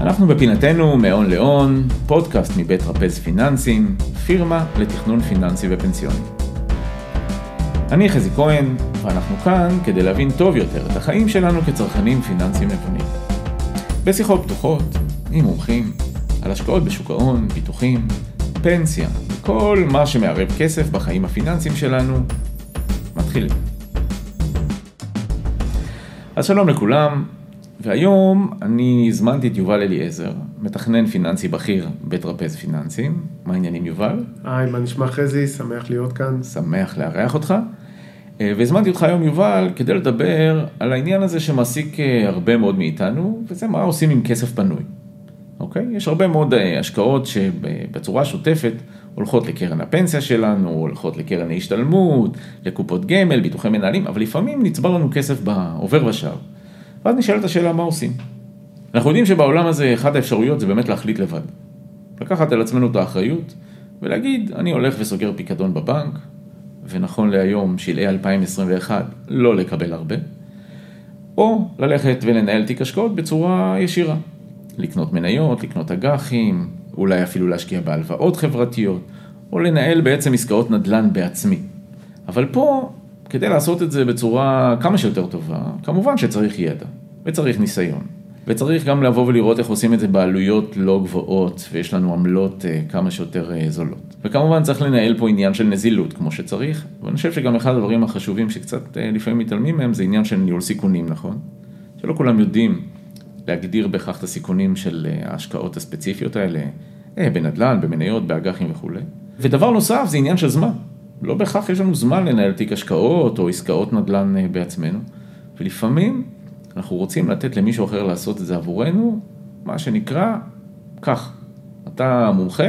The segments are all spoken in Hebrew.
אנחנו בפינתנו מהון להון, פודקאסט מבית רפז פיננסים, פירמה לתכנון פיננסי ופנסיוני. אני חזי כהן, ואנחנו כאן כדי להבין טוב יותר את החיים שלנו כצרכנים פיננסיים נבונים. בשיחות פתוחות, עם מומחים, על השקעות בשוק ההון, ביטוחים, פנסיה, כל מה שמערב כסף בחיים הפיננסיים שלנו, מתחילים. אז שלום לכולם, והיום אני הזמנתי את יובל אליעזר, מתכנן פיננסי בכיר בטרפז פיננסים. מה העניינים יובל? היי, מה נשמע חזי? שמח להיות כאן. שמח לארח אותך. אה, והזמנתי אותך היום יובל כדי לדבר על העניין הזה שמעסיק אה, הרבה מאוד מאיתנו, וזה מה עושים עם כסף פנוי. אוקיי? יש הרבה מאוד אה, השקעות שבצורה שוטפת הולכות לקרן הפנסיה שלנו, הולכות לקרן ההשתלמות, לקופות גמל, ביטוחי מנהלים, אבל לפעמים נצבר לנו כסף בעובר ושב. ואז נשאלת השאלה מה עושים. אנחנו יודעים שבעולם הזה אחת האפשרויות זה באמת להחליט לבד. לקחת על עצמנו את האחריות ולהגיד, אני הולך וסוגר פיקדון בבנק, ונכון להיום, שלהי 2021, לא לקבל הרבה, או ללכת ולנהל תיק השקעות בצורה ישירה. לקנות מניות, לקנות אג"חים, אולי אפילו להשקיע בהלוואות חברתיות, או לנהל בעצם עסקאות נדל"ן בעצמי. אבל פה, כדי לעשות את זה בצורה כמה שיותר טובה, כמובן שצריך ידע, וצריך ניסיון. וצריך גם לבוא ולראות איך עושים את זה בעלויות לא גבוהות, ויש לנו עמלות אה, כמה שיותר אה, זולות. וכמובן צריך לנהל פה עניין של נזילות כמו שצריך, ואני חושב שגם אחד הדברים החשובים שקצת אה, לפעמים מתעלמים מהם זה עניין של ניהול סיכונים, נכון? שלא כולם יודעים להגדיר בכך את הסיכונים של ההשקעות הספציפיות האלה, בנדל"ן, במניות, באג"חים וכולי. ודבר נוסף זה עניין של זמן. לא בהכרח יש לנו זמן לנהל תיק השקעות או עסקאות נדל"ן בעצמנו, ולפעמים אנחנו רוצים לתת למישהו אחר לעשות את זה עבורנו, מה שנקרא, כך, אתה מומחה,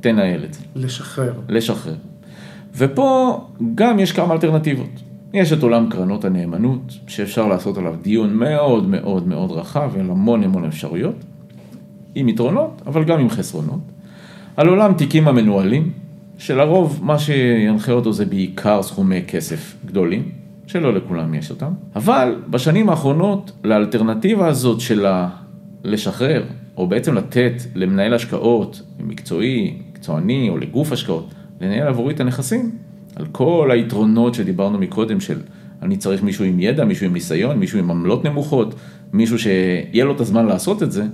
תנהל את זה. לשחרר. לשחרר. ופה גם יש כמה אלטרנטיבות. יש את עולם קרנות הנאמנות, שאפשר לעשות עליו דיון מאוד מאוד מאוד רחב, עם המון המון אפשרויות, עם יתרונות, אבל גם עם חסרונות. על עולם תיקים המנוהלים, שלרוב מה שינחה אותו זה בעיקר סכומי כסף גדולים, שלא לכולם יש אותם, אבל בשנים האחרונות לאלטרנטיבה הזאת של לשחרר, או בעצם לתת למנהל השקעות מקצועי, מקצועני, או לגוף השקעות, לנהל עבורי את הנכסים, על כל היתרונות שדיברנו מקודם של אני צריך מישהו עם ידע, מישהו עם ניסיון, מישהו עם עמלות נמוכות, מישהו שיהיה לו את הזמן לעשות את זה,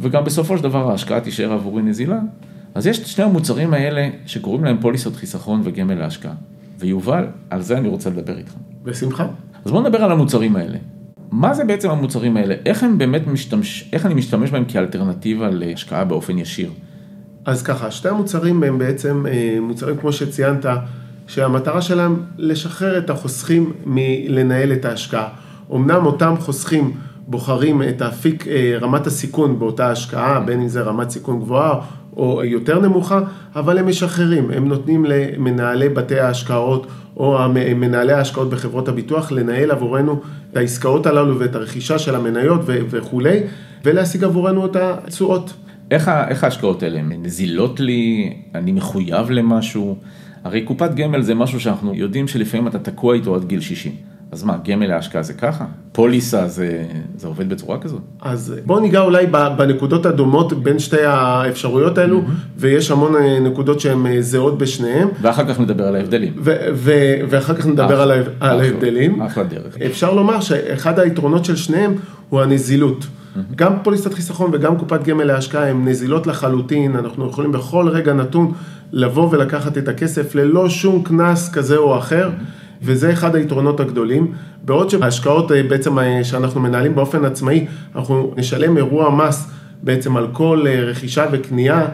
וגם בסופו של דבר ההשקעה תישאר עבורי נזילה. אז יש את שני המוצרים האלה שקוראים להם פוליסות חיסכון וגמל להשקעה. ויובל, על זה אני רוצה לדבר איתך. בשמחה. אז בוא נדבר על המוצרים האלה. מה זה בעצם המוצרים האלה? איך הם באמת משתמש, איך אני משתמש בהם כאלטרנטיבה להשקעה באופן ישיר? אז ככה, שתי המוצרים הם בעצם אה, מוצרים כמו שציינת, שהמטרה שלהם לשחרר את החוסכים מלנהל את ההשקעה. אמנם אותם חוסכים בוחרים את אפיק אה, רמת הסיכון באותה השקעה, בין אם זה רמת סיכון גבוהה או יותר נמוכה, אבל הם משחררים, הם נותנים למנהלי בתי ההשקעות או מנהלי ההשקעות בחברות הביטוח לנהל עבורנו את העסקאות הללו ואת הרכישה של המניות וכולי, ולהשיג עבורנו את התשואות. איך, איך ההשקעות האלה? הן נזילות לי? אני מחויב למשהו? הרי קופת גמל זה משהו שאנחנו יודעים שלפעמים אתה תקוע איתו עד גיל 60. אז מה, גמל להשקעה זה ככה? פוליסה זה, זה עובד בצורה כזאת? אז בואו ניגע אולי בנקודות הדומות בין שתי האפשרויות האלו, mm-hmm. ויש המון אה, נקודות שהן אה, זהות בשניהם. ואחר כך נדבר על ההבדלים. ואחר כך נדבר על, על ההבדלים. אחלה דרך. אפשר לומר שאחד היתרונות של שניהם הוא הנזילות. גם פוליסת חיסכון וגם קופת גמל להשקעה הן נזילות לחלוטין, אנחנו יכולים בכל רגע נתון לבוא ולקחת את הכסף ללא שום קנס כזה או אחר. Mm-hmm. וזה אחד היתרונות הגדולים. בעוד שההשקעות אה, בעצם אה, שאנחנו מנהלים באופן עצמאי, אנחנו נשלם אירוע מס בעצם על כל אה, רכישה וקנייה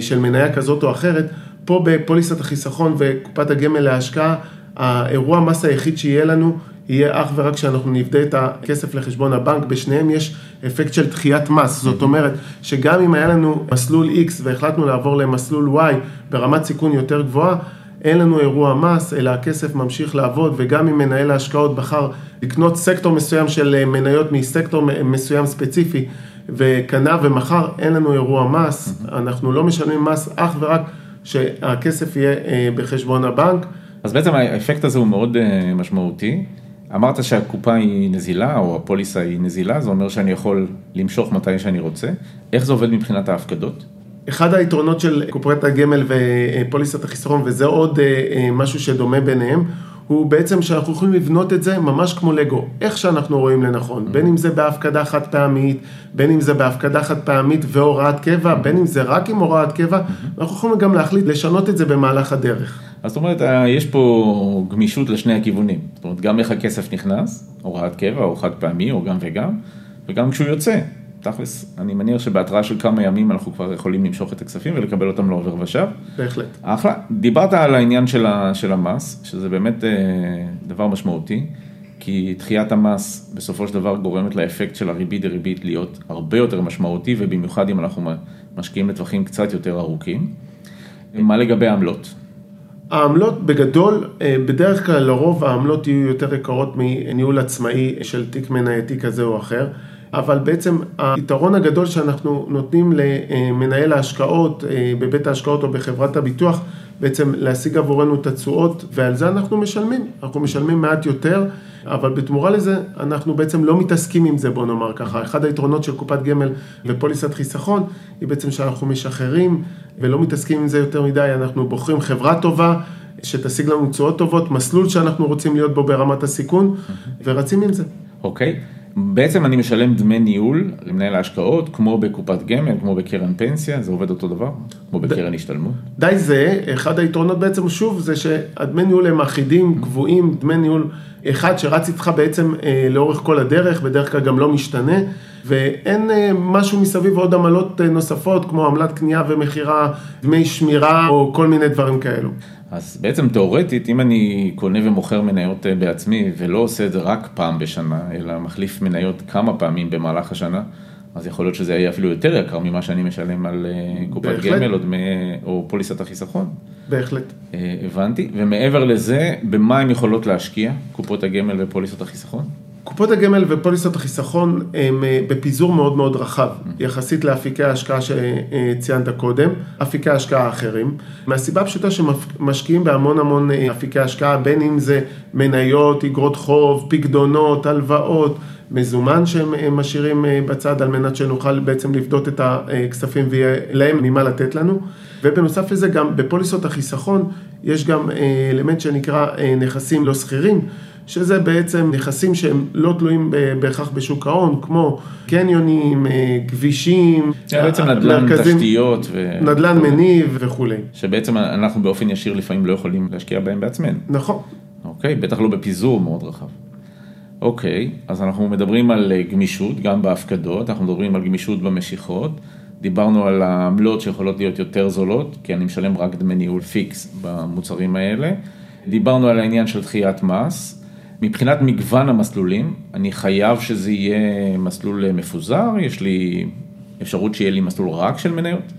של מניה כזאת או אחרת, פה בפוליסת החיסכון וקופת הגמל להשקעה, האירוע המס היחיד שיהיה לנו יהיה אך ורק כשאנחנו נבדה את הכסף לחשבון הבנק, בשניהם יש אפקט של דחיית מס, זאת אומרת שגם אם היה לנו מסלול X והחלטנו לעבור למסלול Y ברמת סיכון יותר גבוהה, אין לנו אירוע מס, אלא הכסף ממשיך לעבוד, וגם אם מנהל ההשקעות בחר לקנות סקטור מסוים של אה, מניות מסקטור מסוים ספציפי, וקנה ומכר, אין לנו אירוע מס, אנחנו לא משלמים מס אך ורק שהכסף יהיה אה, בחשבון הבנק. אז בעצם האפקט הזה הוא מאוד אה, משמעותי. אמרת שהקופה היא נזילה, או הפוליסה היא נזילה, זה אומר שאני יכול למשוך מתי שאני רוצה. איך זה עובד מבחינת ההפקדות? אחד היתרונות של קופת הגמל ופוליסת החיסרון, וזה עוד אה, אה, משהו שדומה ביניהם, הוא בעצם שאנחנו יכולים לבנות את זה ממש כמו לגו, איך שאנחנו רואים לנכון, בין אם זה בהפקדה חד פעמית, בין אם זה בהפקדה חד פעמית והוראת קבע, בין אם זה רק עם הוראת קבע, אנחנו יכולים גם להחליט לשנות את זה במהלך הדרך. אז זאת אומרת, אה, יש פה גמישות לשני הכיוונים. זאת אומרת, גם איך הכסף נכנס, הוראת קבע או חד פעמי או גם וגם, וגם כשהוא יוצא. תכלס, אני מניח שבהתראה של כמה ימים אנחנו כבר יכולים למשוך את הכספים ולקבל אותם לעובר ושב. בהחלט. אחלה. דיברת על העניין של, ה, של המס, שזה באמת אה, דבר משמעותי, כי דחיית המס בסופו של דבר גורמת לאפקט של הריבית דריבית להיות הרבה יותר משמעותי, ובמיוחד אם אנחנו משקיעים לטווחים קצת יותר ארוכים. מה לגבי העמלות? העמלות בגדול, אה, בדרך כלל לרוב העמלות יהיו יותר יקרות מניהול עצמאי של תיק מנייתי כזה או אחר. אבל בעצם היתרון הגדול שאנחנו נותנים למנהל ההשקעות אה, בבית ההשקעות או בחברת הביטוח, בעצם להשיג עבורנו את התשואות, ועל זה אנחנו משלמים. אנחנו משלמים מעט יותר, אבל בתמורה לזה אנחנו בעצם לא מתעסקים עם זה, בוא נאמר ככה. אחד היתרונות של קופת גמל ופוליסת חיסכון, היא בעצם שאנחנו משחררים ולא מתעסקים עם זה יותר מדי, אנחנו בוחרים חברה טובה. שתשיג לנו תשואות טובות, מסלול שאנחנו רוצים להיות בו ברמת הסיכון, ורצים עם זה. אוקיי. Okay. בעצם אני משלם דמי ניהול למנהל ההשקעות, כמו בקופת גמל, כמו בקרן פנסיה, זה עובד אותו דבר? כמו בקרן השתלמות? די זה, אחד היתרונות בעצם, שוב, זה שהדמי ניהול הם אחידים, קבועים, דמי ניהול אחד שרץ איתך בעצם אה, לאורך כל הדרך, בדרך כלל גם לא משתנה, ואין אה, משהו מסביב עוד עמלות אה, נוספות, כמו עמלת קנייה ומכירה, דמי שמירה, או כל מיני דברים כאלו. אז בעצם תאורטית, אם אני קונה ומוכר מניות אה, בעצמי ולא עושה את זה רק פעם בשנה, אלא מחליף מניות כמה פעמים במהלך השנה, אז יכול להיות שזה יהיה אפילו יותר יקר ממה שאני משלם על אה, קופת בהחלט. גמל או, דמי, או פוליסת החיסכון. בהחלט. אה, הבנתי, ומעבר לזה, במה הן יכולות להשקיע, קופות הגמל ופוליסת החיסכון? קופות הגמל ופוליסות החיסכון הם אה, בפיזור מאוד מאוד רחב, יחסית לאפיקי ההשקעה שציינת קודם, אפיקי ההשקעה האחרים, מהסיבה הפשוטה שמשקיעים בהמון המון אה, אפיקי השקעה, בין אם זה מניות, אגרות חוב, פקדונות, הלוואות, מזומן שהם אה, משאירים בצד על מנת שנוכל בעצם לפדות את הכספים ויהיה להם ממה לתת לנו. ובנוסף לזה גם בפוליסות החיסכון יש גם אלמנט שנקרא נכסים לא שכירים. שזה בעצם נכסים שהם לא תלויים בהכרח בשוק ההון, כמו קניונים, אה, כבישים, בעצם נדל"ן מרכזים, תשתיות. ו... נדל"ן מניב וכולי. שבעצם אנחנו באופן ישיר לפעמים לא יכולים להשקיע בהם בעצמנו. נכון. אוקיי, בטח לא בפיזור מאוד רחב. אוקיי, אז אנחנו מדברים על אה, גמישות, גם בהפקדות, אנחנו מדברים על גמישות במשיכות. דיברנו על העמלות שיכולות להיות יותר זולות, כי אני משלם רק דמי ניהול פיקס במוצרים האלה. דיברנו על העניין של דחיית מס, מבחינת מגוון המסלולים, אני חייב שזה יהיה מסלול מפוזר, יש לי אפשרות שיהיה לי מסלול רק של מניות?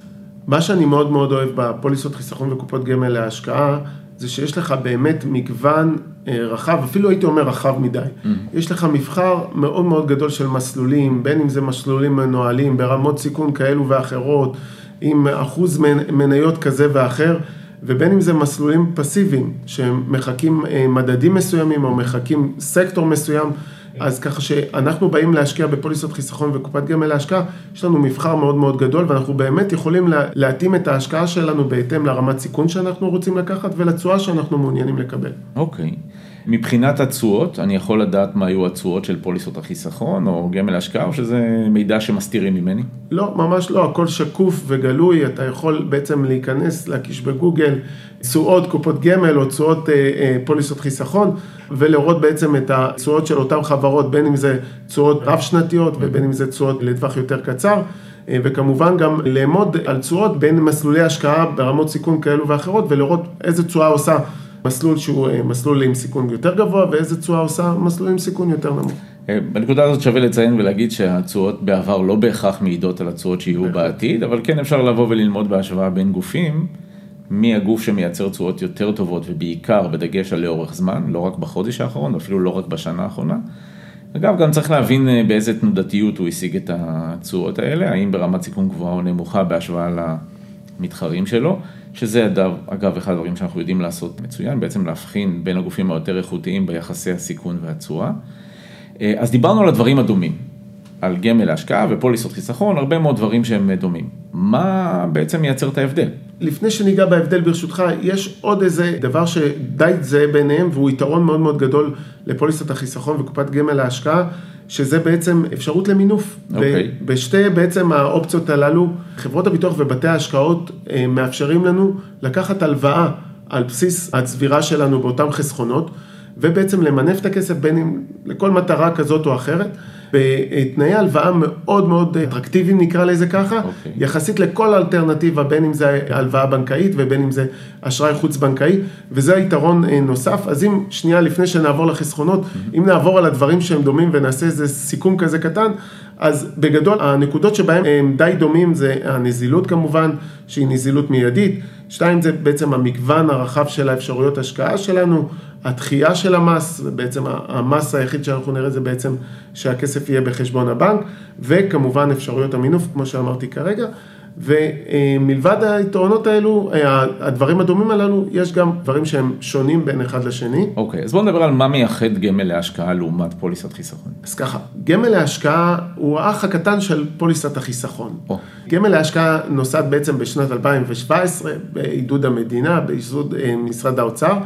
מה שאני מאוד מאוד אוהב בפוליסות חיסכון וקופות גמל להשקעה, זה שיש לך באמת מגוון אה, רחב, אפילו הייתי אומר רחב מדי. Mm-hmm. יש לך מבחר מאוד מאוד גדול של מסלולים, בין אם זה מסלולים מנוהלים ברמות סיכון כאלו ואחרות, עם אחוז מניות כזה ואחר. ובין אם זה מסלולים פסיביים, שמחקים אה, מדדים מסוימים או מחקים סקטור מסוים, אז ככה שאנחנו באים להשקיע בפוליסות חיסכון וקופת גמל להשקעה, יש לנו מבחר מאוד מאוד גדול ואנחנו באמת יכולים להתאים את ההשקעה שלנו בהתאם לרמת סיכון שאנחנו רוצים לקחת ולתשואה שאנחנו מעוניינים לקבל. אוקיי. Okay. מבחינת התשואות, אני יכול לדעת מה היו התשואות של פוליסות החיסכון או גמל השקעה, או שזה מידע שמסתירים ממני? לא, ממש לא, הכל שקוף וגלוי, אתה יכול בעצם להיכנס, להקיש בגוגל תשואות קופות גמל או תשואות אה, אה, פוליסות חיסכון, ולראות בעצם את התשואות של אותן חברות, בין אם זה תשואות רב-שנתיות ובין אם זה תשואות לטווח יותר קצר. אה, וכמובן גם לאמוד על תשואות בין מסלולי השקעה ברמות סיכון כאלו ואחרות ולראות איזה תשואה עושה מסלול שהוא אה, מסלול עם סיכון יותר גבוה, ואיזה תשואה עושה מסלול עם סיכון יותר נמוך. אה, בנקודה הזאת שווה לציין ולהגיד שהתשואות בעבר לא בהכרח מעידות על התשואות שיהיו בעתיד, אבל כן אפשר לבוא וללמוד בהשוואה בין גופים, מי הגוף שמייצר תשואות יותר טובות, ובעיקר בדגש על לאורך זמן, לא רק בחודש האחרון, אפילו לא רק בשנה האחרונה. אגב, גם צריך להבין אה, באיזה תנודתיות הוא השיג את התשואות האלה, האם ברמת סיכון גבוהה או נמוכה בהשוואה למתחרים שלו. שזה אגב, אחד הדברים שאנחנו יודעים לעשות מצוין, בעצם להבחין בין הגופים היותר איכותיים ביחסי הסיכון והתשואה. אה, אז דיברנו על הדברים הדומים, על גמל להשקעה ופוליסות חיסכון, הרבה מאוד דברים שהם דומים. מה בעצם מייצר את ההבדל? לפני שניגע בהבדל ברשותך, יש עוד איזה דבר שדי זהה ביניהם והוא יתרון מאוד מאוד גדול לפוליסת החיסכון וקופת גמל להשקעה, שזה בעצם אפשרות למינוף. Okay. אוקיי. בשתי בעצם האופציות הללו, חברות הביטוח ובתי ההשקעות אה, מאפשרים לנו לקחת הלוואה על בסיס הצבירה שלנו באותם חסכונות, ובעצם למנף את הכסף בין אם לכל מטרה כזאת או אחרת. בתנאי הלוואה מאוד מאוד אטרקטיביים נקרא לזה ככה, okay. אוקיי. יחסית לכל אלטרנטיבה, בין אם זה הלוואה בנקאית ובין אם זה אשראי חוץ בנקאי, וזה היתרון אה, נוסף. אז אם שנייה לפני שנעבור לחסכונות, mm-hmm. אם נעבור על הדברים שהם דומים ונעשה איזה סיכום כזה קטן, אז בגדול הנקודות שבהם הם די דומים זה הנזילות כמובן, שהיא נזילות מיידית, שתיים זה בעצם המגוון הרחב של האפשרויות השקעה שלנו, הדחייה של המס, בעצם המס היחיד שאנחנו נראה זה בעצם שהכסף יהיה בחשבון הבנק, וכמובן אפשרויות המינוף, כמו שאמרתי כרגע, ומלבד היתרונות האלו, הדברים הדומים הללו, יש גם דברים שהם שונים בין אחד לשני. אוקיי, okay, אז בואו נדבר על מה מייחד גמל להשקעה לעומת פוליסת חיסכון. אז ככה, גמל להשקעה הוא האח הקטן של פוליסת החיסכון. Oh. גמל להשקעה נוסד בעצם בשנת 2017 בעידוד המדינה, בעידוד אה, משרד האוצר.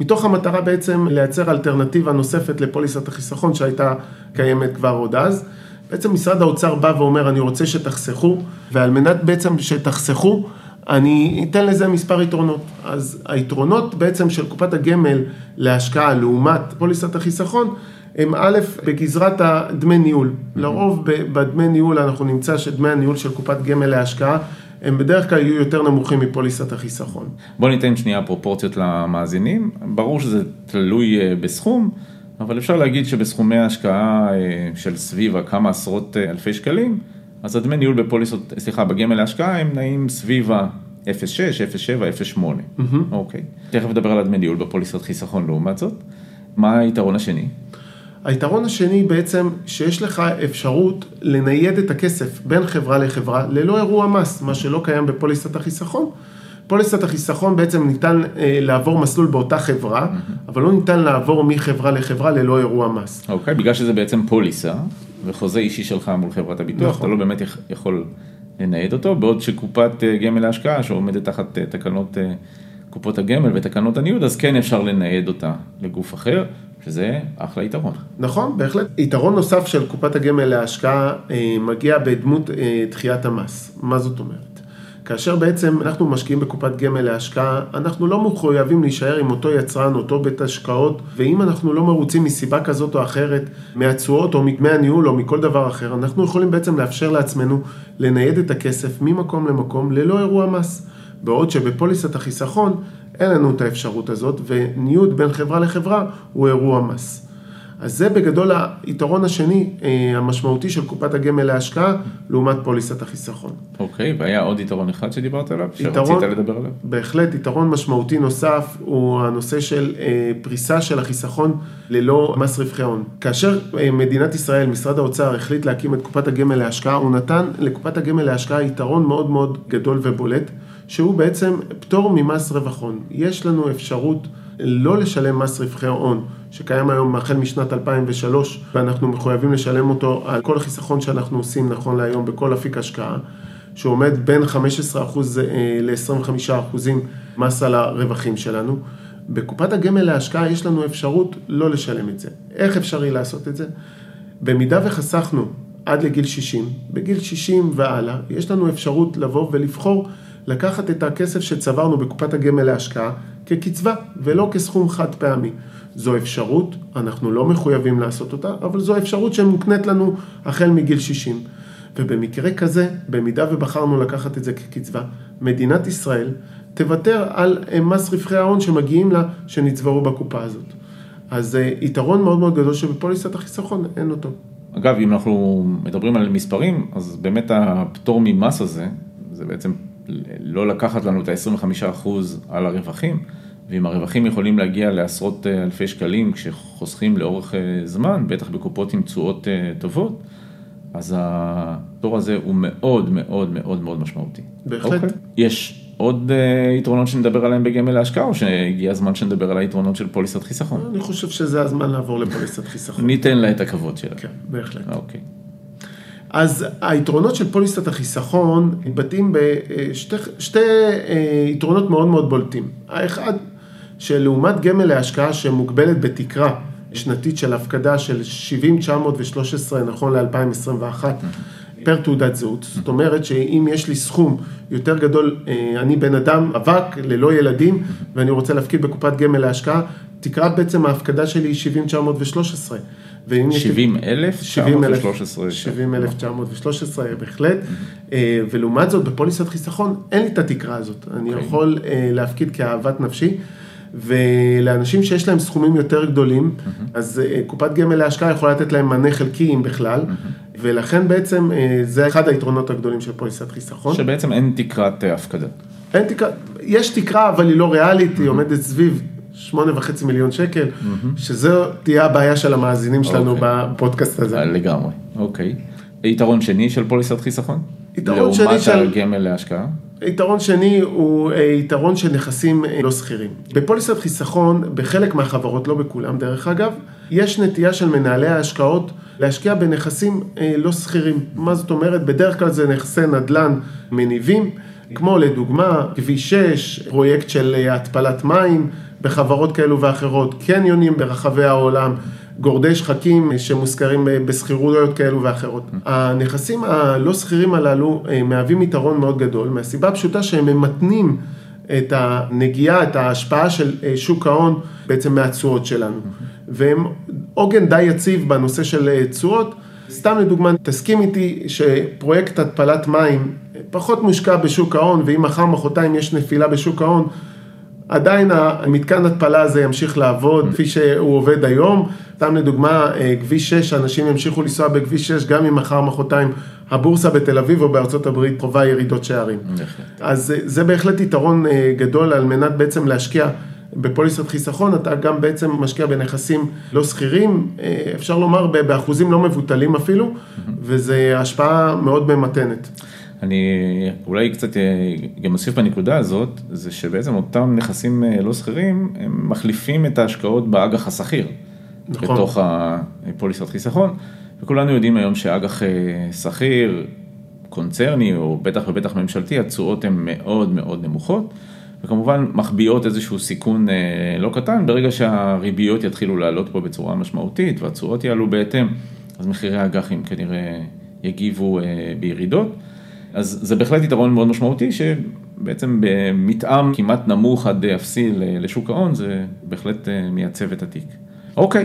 מתוך המטרה בעצם לייצר אלטרנטיבה נוספת לפוליסת החיסכון שהייתה קיימת כבר עוד אז. בעצם משרד האוצר בא ואומר, אני רוצה שתחסכו, ועל מנת בעצם שתחסכו, אני אתן לזה מספר יתרונות. אז היתרונות בעצם של קופת הגמל להשקעה לעומת פוליסת החיסכון, הם א', בגזרת הדמי ניהול. Mm-hmm. לרוב בדמי ניהול אנחנו נמצא שדמי הניהול של קופת גמל להשקעה הם בדרך כלל יהיו יותר נמוכים מפוליסת החיסכון. בוא ניתן שנייה פרופורציות למאזינים, ברור שזה תלוי אה, בסכום, אבל אפשר להגיד שבסכומי ההשקעה אה, של סביב כמה עשרות אה, אלפי שקלים, אז הדמי ניהול בפוליסות, סליחה, בגמל להשקעה הם נעים סביב ה-0.6, 0.7, 0.8. אוקיי. תכף נדבר על הדמי ניהול בפוליסות חיסכון לעומת זאת. מה היתרון השני? היתרון השני בעצם שיש לך אפשרות לנייד את הכסף בין חברה לחברה ללא אירוע מס, מה שלא קיים בפוליסת החיסכון. פוליסת החיסכון בעצם ניתן אה, לעבור מסלול באותה חברה, mm-hmm. אבל לא ניתן לעבור מחברה לחברה ללא אירוע מס. אוקיי, okay, בגלל שזה בעצם פוליסה וחוזה אישי שלך מול חברת הביטוח, נכון. אתה לא באמת יכול לנייד אותו, בעוד שקופת אה, גמל להשקעה שעומדת תחת אה, תקנות אה, קופות הגמל ותקנות הניוד, אז כן אפשר לנייד אותה לגוף אחר. שזה אחלה יתרון. נכון, בהחלט. יתרון נוסף של קופת הגמל להשקעה אה, מגיע בדמות אה, דחיית המס. מה זאת אומרת? כאשר בעצם אנחנו משקיעים בקופת גמל להשקעה, אנחנו לא מחויבים להישאר עם אותו יצרן, אותו בית השקעות, ואם אנחנו לא מרוצים מסיבה כזאת או אחרת, מהתשואות או מדמי הניהול או מכל דבר אחר, אנחנו יכולים בעצם לאפשר לעצמנו לנייד את הכסף ממקום למקום ללא אירוע מס. בעוד שבפוליסת החיסכון אין לנו את האפשרות הזאת, וניוד בין חברה לחברה הוא אירוע מס. אז זה בגדול היתרון השני אה, המשמעותי של קופת הגמל להשקעה לעומת פוליסת החיסכון. אוקיי, והיה עוד יתרון אחד שדיברת עליו, יתרון, שרצית לדבר עליו? בהחלט, יתרון משמעותי נוסף הוא הנושא של אה, פריסה של החיסכון ללא מס רווחי הון. כאשר אה, מדינת ישראל, משרד האוצר, החליט להקים את קופת הגמל להשקעה, הוא נתן לקופת הגמל להשקעה יתרון מאוד מאוד גדול ובולט. שהוא בעצם פטור ממס רווח הון. יש לנו אפשרות לא לשלם מס רווחי הון, שקיים היום החל משנת 2003, ואנחנו מחויבים לשלם אותו על כל החיסכון שאנחנו עושים נכון להיום בכל אפיק השקעה, שעומד בין 15% אה, ל-25% מס על הרווחים שלנו. בקופת הגמל להשקעה יש לנו אפשרות לא לשלם את זה. איך אפשרי לעשות את זה? במידה וחסכנו עד לגיל 60, בגיל 60 והלאה, יש לנו אפשרות לבוא ולבחור לקחת את הכסף שצברנו בקופת הגמל להשקעה כקצבה ולא כסכום חד פעמי. זו אפשרות, אנחנו לא מחויבים לעשות אותה, אבל זו אפשרות שמוקנית לנו החל מגיל 60. ובמקרה כזה, במידה ובחרנו לקחת את זה כקצבה, מדינת ישראל תוותר על אה, מס רווחי ההון שמגיעים לה, שנצברו בקופה הזאת. אז אה, יתרון מאוד מאוד גדול שבפוליסת החיסכון אין אותו. אגב, אם אנחנו מדברים על מספרים, אז באמת הפטור ממס הזה, זה בעצם לא לקחת לנו את ה-25% על הרווחים, ואם הרווחים יכולים להגיע לעשרות אה, אלפי שקלים כשחוסכים לאורך אה, זמן, בטח בקופות עם תשואות אה, טובות, אז התור הזה הוא מאוד מאוד מאוד מאוד משמעותי. בהחלט. Okay. אוקיי? יש עוד יתרונות שנדבר עליהם בגמל להשקעה, או שהגיע הזמן שנדבר על היתרונות של פוליסת חיסכון? אני חושב שזה הזמן לעבור לפוליסת חיסכון. ניתן לה את הכבוד שלה. כן, בהחלט. אוקיי. אז היתרונות של פוליסת החיסכון מתבטאים בשתי שתי אה, יתרונות מאוד מאוד בולטים. האחד, שלעומת גמל להשקעה שמוגבלת בתקרה שנתית של הפקדה של 70,913 נכון ל-2021 פר תעודת זהות, זאת אומרת שאם יש לי סכום יותר גדול, אה, אני בן אדם רווק ללא ילדים ואני רוצה להפקיד בקופת גמל להשקעה, תקרת בעצם ההפקדה שלי היא 70,913. ואם יש לי- 70 אלף? 70,913, 70,913 בהחלט, אה, ולעומת זאת בפוליסת חיסכון אין לי את התקרה הזאת, אני אוקיי. יכול אה, להפקיד כאהבת נפשי, ולאנשים שיש להם סכומים יותר גדולים, אז אה, קופת גמל להשקעה יכולה לתת להם מענה חלקי אם בכלל, ולכן בעצם זה אחד היתרונות הגדולים של פוליסת חיסכון. שבעצם אין תקרת הפקדה. אין תקרה, יש תקרה אבל היא לא ריאלית, היא עומדת סביב שמונה וחצי מיליון שקל, שזו תהיה הבעיה של המאזינים שלנו אוקיי. בפודקאסט הזה. לגמרי, אוקיי. יתרון שני של פוליסת חיסכון? יתרון שני של- לעומת הגמל להשקעה? יתרון שני הוא אה, יתרון של נכסים אה, לא שכירים. בפוליסת חיסכון, בחלק מהחברות, לא בכולם דרך אגב, יש נטייה של מנהלי ההשקעות להשקיע בנכסים אה, לא שכירים. מה זאת אומרת? בדרך כלל זה נכסי נדל"ן מניבים, כמו לדוגמה כביש 6, פרויקט של התפלת מים בחברות כאלו ואחרות, קניונים ברחבי העולם. גורדי שחקים שמושכרים אה, בשכירויות כאלו ואחרות. הנכסים הלא שכירים הללו אה, מהווים יתרון מאוד גדול, מהסיבה הפשוטה שהם ממתנים את הנגיעה, את ההשפעה של אה, שוק ההון בעצם מהתשואות שלנו. והם עוגן די יציב בנושא של אה, תשואות. סתם לדוגמה, תסכים איתי שפרויקט התפלת מים אה, פחות מושקע בשוק ההון, ואם מחר מחרתיים יש נפילה בשוק ההון, עדיין המתקן התפלה הזה ימשיך לעבוד כפי שהוא עובד היום. סתם לדוגמה, אה, כביש 6, אנשים ימשיכו לנסוע בכביש 6 גם אם מחר מחרתיים הבורסה בתל אביב או בארצות הברית חווה ירידות שערים. אז אה, זה בהחלט יתרון אה, גדול על מנת בעצם להשקיע בפוליסת חיסכון, אתה גם בעצם משקיע בנכסים לא שכירים, אפשר לומר באחוזים לא מבוטלים אפילו, וזה השפעה מאוד ממתנת. אני אולי קצת אה, גם אוסיף בנקודה הזאת, זה שבעצם אותם נכסים אה, לא שכירים, הם מחליפים את ההשקעות באג"ח השכיר. נכון. בתוך הפוליסת חיסכון, וכולנו יודעים היום שאג"ח אה, שכיר, קונצרני או בטח ובטח ממשלתי, התשואות הן מאוד מאוד נמוכות, וכמובן מחביאות איזשהו סיכון אה, לא קטן, ברגע שהריביות יתחילו לעלות פה בצורה משמעותית והתשואות יעלו בהתאם, אז מחירי האג"חים כנראה יגיבו אה, בירידות. אז זה בהחלט יתרון מאוד משמעותי, שבעצם במתאם כמעט נמוך עד אפסי לשוק ההון, זה בהחלט אה, מייצב את התיק. אוקיי,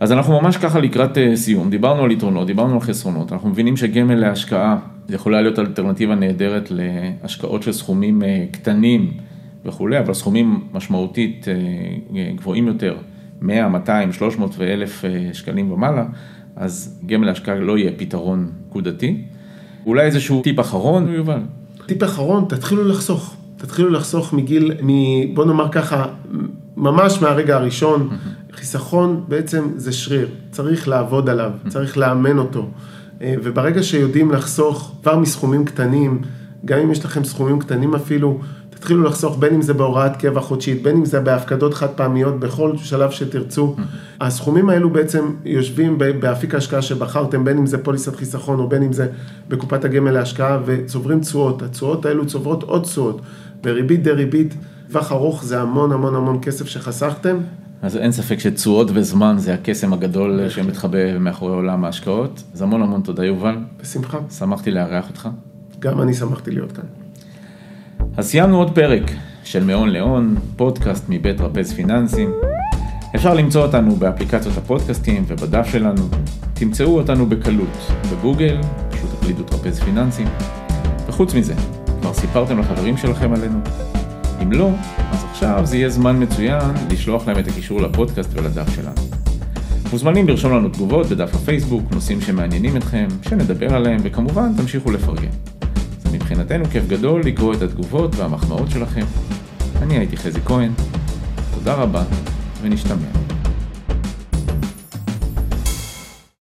אז אנחנו ממש ככה לקראת אה, סיום, דיברנו על יתרונות, דיברנו על חסרונות, אנחנו מבינים שגמל להשקעה יכולה להיות אלטרנטיבה נהדרת להשקעות של סכומים אה, קטנים וכולי, אבל סכומים משמעותית גבוהים יותר, 100, 200, 300 ו-1,000 שקלים ומעלה, אז גמל להשקעה לא יהיה פתרון נקודתי. אולי איזשהו טיפ אחרון, יובל? טיפ אחרון, תתחילו לחסוך. תתחילו לחסוך מגיל, מ, בוא נאמר ככה, ממש מהרגע הראשון, חיסכון בעצם זה שריר, צריך לעבוד עליו, צריך לאמן אותו. אה, וברגע שיודעים לחסוך כבר מסכומים קטנים, גם אם יש לכם סכומים קטנים אפילו, תתחילו לחסוך בין אם זה בהוראת קבע חודשית, בין אם זה בהפקדות חד פעמיות, בכל שלב שתרצו. הסכומים האלו בעצם יושבים באפיק ההשקעה שבחרתם, בין אם זה פוליסת חיסכון או בין אם זה בקופת הגמל להשקעה, וצוברים תשואות. התשואות האלו צוברות עוד תשואות, בריבית דה ריבית, טווח ארוך זה המון המון המון כסף שחסכתם. אז אין ספק שתשואות וזמן זה הקסם הגדול שמתחבא מאחורי עולם ההשקעות. אז המון המון תודה יובל, בשמחה. שמחתי לארח אותך. גם אני שמחתי להיות כאן. אז סיימנו עוד פרק של מהון להון, פודקאסט מבית רפז פיננסים. אפשר למצוא אותנו באפליקציות הפודקאסטים ובדף שלנו. תמצאו אותנו בקלות בגוגל, פשוט תקלידו טרפז פיננסים. וחוץ מזה, כבר סיפרתם לחברים שלכם עלינו? אם לא, אז עכשיו זה יהיה זמן מצוין לשלוח להם את הקישור לפודקאסט ולדף שלנו. מוזמנים לרשום לנו תגובות בדף הפייסבוק, נושאים שמעניינים אתכם, שנדבר עליהם, וכמובן תמשיכו לפרגן. מבחינתנו כיף גדול לקרוא את התגובות והמחמאות שלכם. אני הייתי חזי כהן, תודה רבה ונשתמע.